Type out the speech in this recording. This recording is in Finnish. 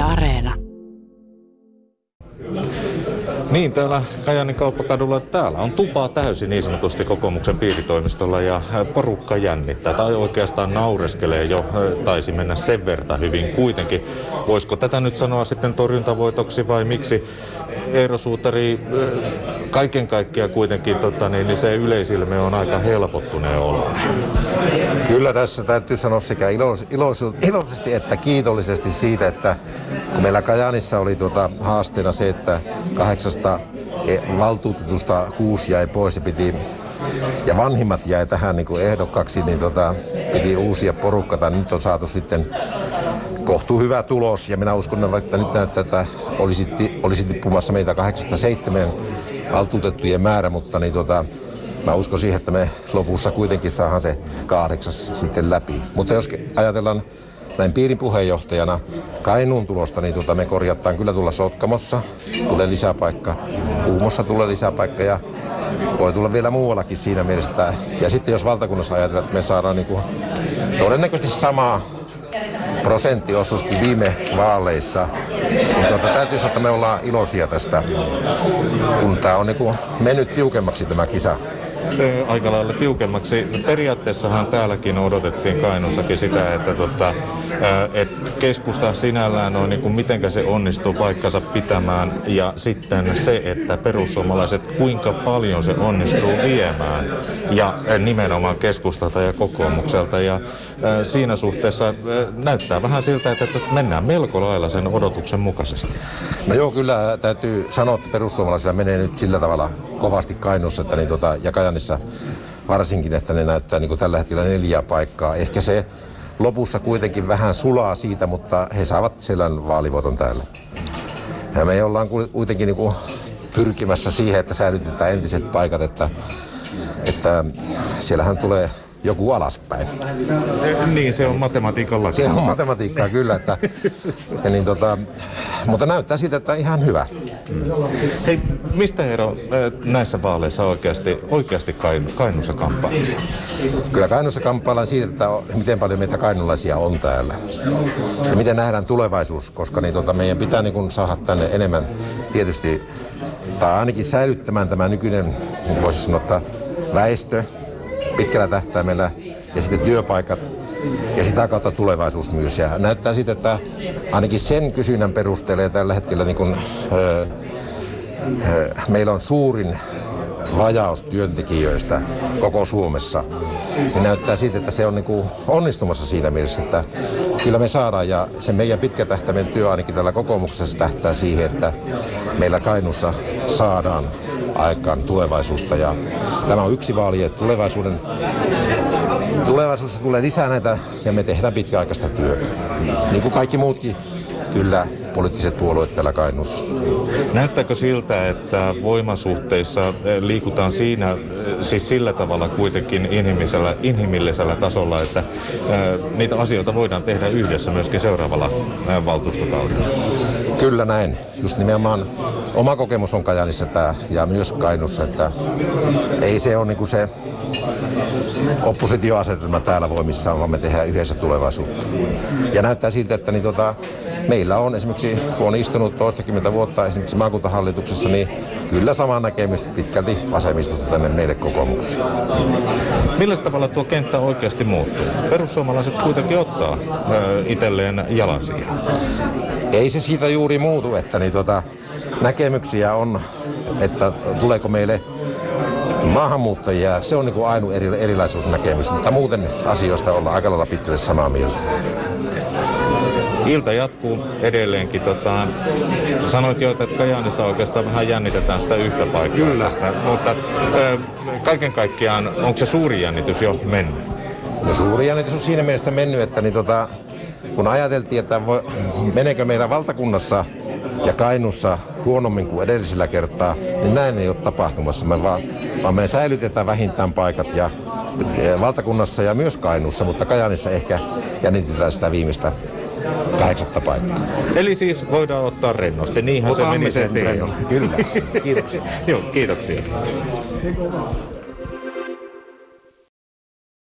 Areena. Niin, täällä Kajanin kauppakadulla täällä on tupaa täysin niin sanotusti kokoomuksen piiritoimistolla ja porukka jännittää tai oikeastaan naureskelee jo, taisi mennä sen verta hyvin kuitenkin. Voisiko tätä nyt sanoa sitten torjuntavoitoksi vai miksi Eero Suutari kaiken kaikkiaan kuitenkin tota, niin, niin se yleisilme on aika helpottuneen olo. Kyllä tässä täytyy sanoa sekä ilois, ilois, iloisesti että kiitollisesti siitä, että kun meillä Kajanissa oli tuota haasteena se, että kahdeksasta e, valtuutetusta kuusi jäi pois ja piti ja vanhimmat jäi tähän niin kuin ehdokkaksi, niin tota, piti uusia porukkaa. Nyt on saatu sitten kohtuu hyvä tulos ja minä uskon, että nyt näyttää, että olisi, olisi tippumassa meitä 87 valtuutettujen määrä, mutta niin tota, mä uskon siihen, että me lopussa kuitenkin saadaan se kahdeksas sitten läpi. Mutta jos ajatellaan näin piirin puheenjohtajana Kainuun tulosta, niin tota me korjataan kyllä tulla Sotkamossa, tulee lisäpaikka, Kuumossa tulee lisäpaikka ja voi tulla vielä muuallakin siinä mielessä. Ja sitten jos valtakunnassa ajatellaan, että me saadaan niin kuin todennäköisesti samaa prosenttiosuus kuin viime vaaleissa. Niin tuota, täytyy sanoa, että me ollaan iloisia tästä, kun tämä on niin mennyt tiukemmaksi tämä kisa aika lailla tiukemmaksi. Periaatteessahan täälläkin odotettiin Kainuussakin sitä, että, tota, että keskusta sinällään on niin kuin mitenkä se onnistuu paikkansa pitämään ja sitten se, että perussuomalaiset kuinka paljon se onnistuu viemään ja nimenomaan keskustalta ja kokoomukselta ja siinä suhteessa näyttää vähän siltä, että mennään melko lailla sen odotuksen mukaisesti. No joo, kyllä täytyy sanoa, että perussuomalaisilla menee nyt sillä tavalla kovasti Kainuussa että niin tota, ja Kajanissa varsinkin, että ne näyttää niin kuin tällä hetkellä neljä paikkaa. Ehkä se lopussa kuitenkin vähän sulaa siitä, mutta he saavat selän vaalivoton täällä. Ja me ollaan kuitenkin niin kuin pyrkimässä siihen, että säilytetään entiset paikat, että, että siellähän tulee joku alaspäin. Niin, se on matematiikalla. Se on matematiikkaa kyllä. Että, ja niin tota, mutta näyttää siltä, että ihan hyvä. Hei, mistä Eero näissä vaaleissa oikeasti, oikeasti Kainuussa kamppaillaan? Kyllä Kainuussa kamppaillaan siitä, että miten paljon meitä kainulaisia on täällä. Ja miten nähdään tulevaisuus, koska niin, tota, meidän pitää niin saada tänne enemmän tietysti, tai ainakin säilyttämään tämä nykyinen, voisi sanoa, väestö, pitkällä tähtäimellä ja sitten työpaikat ja sitä kautta tulevaisuus myös. Ja näyttää siitä, että ainakin sen kysynnän perusteella tällä hetkellä niin kun, öö, öö, meillä on suurin vajaus työntekijöistä koko Suomessa, niin näyttää siitä, että se on niin kuin onnistumassa siinä mielessä, että kyllä me saadaan ja se meidän pitkä tähtäimen työ ainakin tällä kokoomuksessa tähtää siihen, että meillä Kainussa saadaan aikaan tulevaisuutta ja tämä on yksi vaali, että tulevaisuuden tulevaisuudessa tulee lisää näitä ja me tehdään pitkäaikaista työtä. Niin kuin kaikki muutkin kyllä poliittiset puolueet täällä Kainuussa. Näyttääkö siltä, että voimasuhteissa eh, liikutaan siinä, eh, siis sillä tavalla kuitenkin inhimillisellä, inhimillisellä tasolla, että eh, niitä asioita voidaan tehdä yhdessä myöskin seuraavalla valtuustokaudella? Kyllä näin. Just nimenomaan oma kokemus on Kajanissa tämä, ja myös Kainussa, että ei se ole niin se oppositioasetelma täällä voimissaan, vaan me tehdään yhdessä tulevaisuutta. Ja näyttää siltä, että niin tota, meillä on esimerkiksi, kun on istunut toistakymmentä vuotta esimerkiksi maakuntahallituksessa, niin kyllä sama näkemys pitkälti vasemmistosta tänne meille kokoomukseen. Millä tavalla tuo kenttä oikeasti muuttuu? Perussuomalaiset kuitenkin ottaa itselleen jalansia. Ei se siitä juuri muutu, että niin tota, näkemyksiä on, että tuleeko meille maahanmuuttajia, se on niin ainoa eri, erilaisuusnäkemys, mutta muuten asioista ollaan aika lailla pitkälle samaa mieltä. Ilta jatkuu edelleenkin. Tota, sanoit jo, että Kajaanissa oikeastaan vähän jännitetään sitä yhtä paikkaa. Kyllä. Mutta ö, kaiken kaikkiaan, onko se suuri jännitys jo mennyt? No suuri jännitys on siinä mielessä mennyt, että niin tota, kun ajateltiin, että voi, meneekö meidän valtakunnassa ja Kainussa huonommin kuin edellisellä kertaa, niin näin ei ole tapahtumassa. Me vaan, vaan me säilytetään vähintään paikat ja valtakunnassa ja myös Kainussa, mutta Kajanissa ehkä jännitetään sitä viimeistä kahdeksatta paikkaa. Eli siis voidaan ottaa rennosti, niinhän Otamme se meni sen rennosti, kyllä. Kiitoksia. Joo, kiitoksia.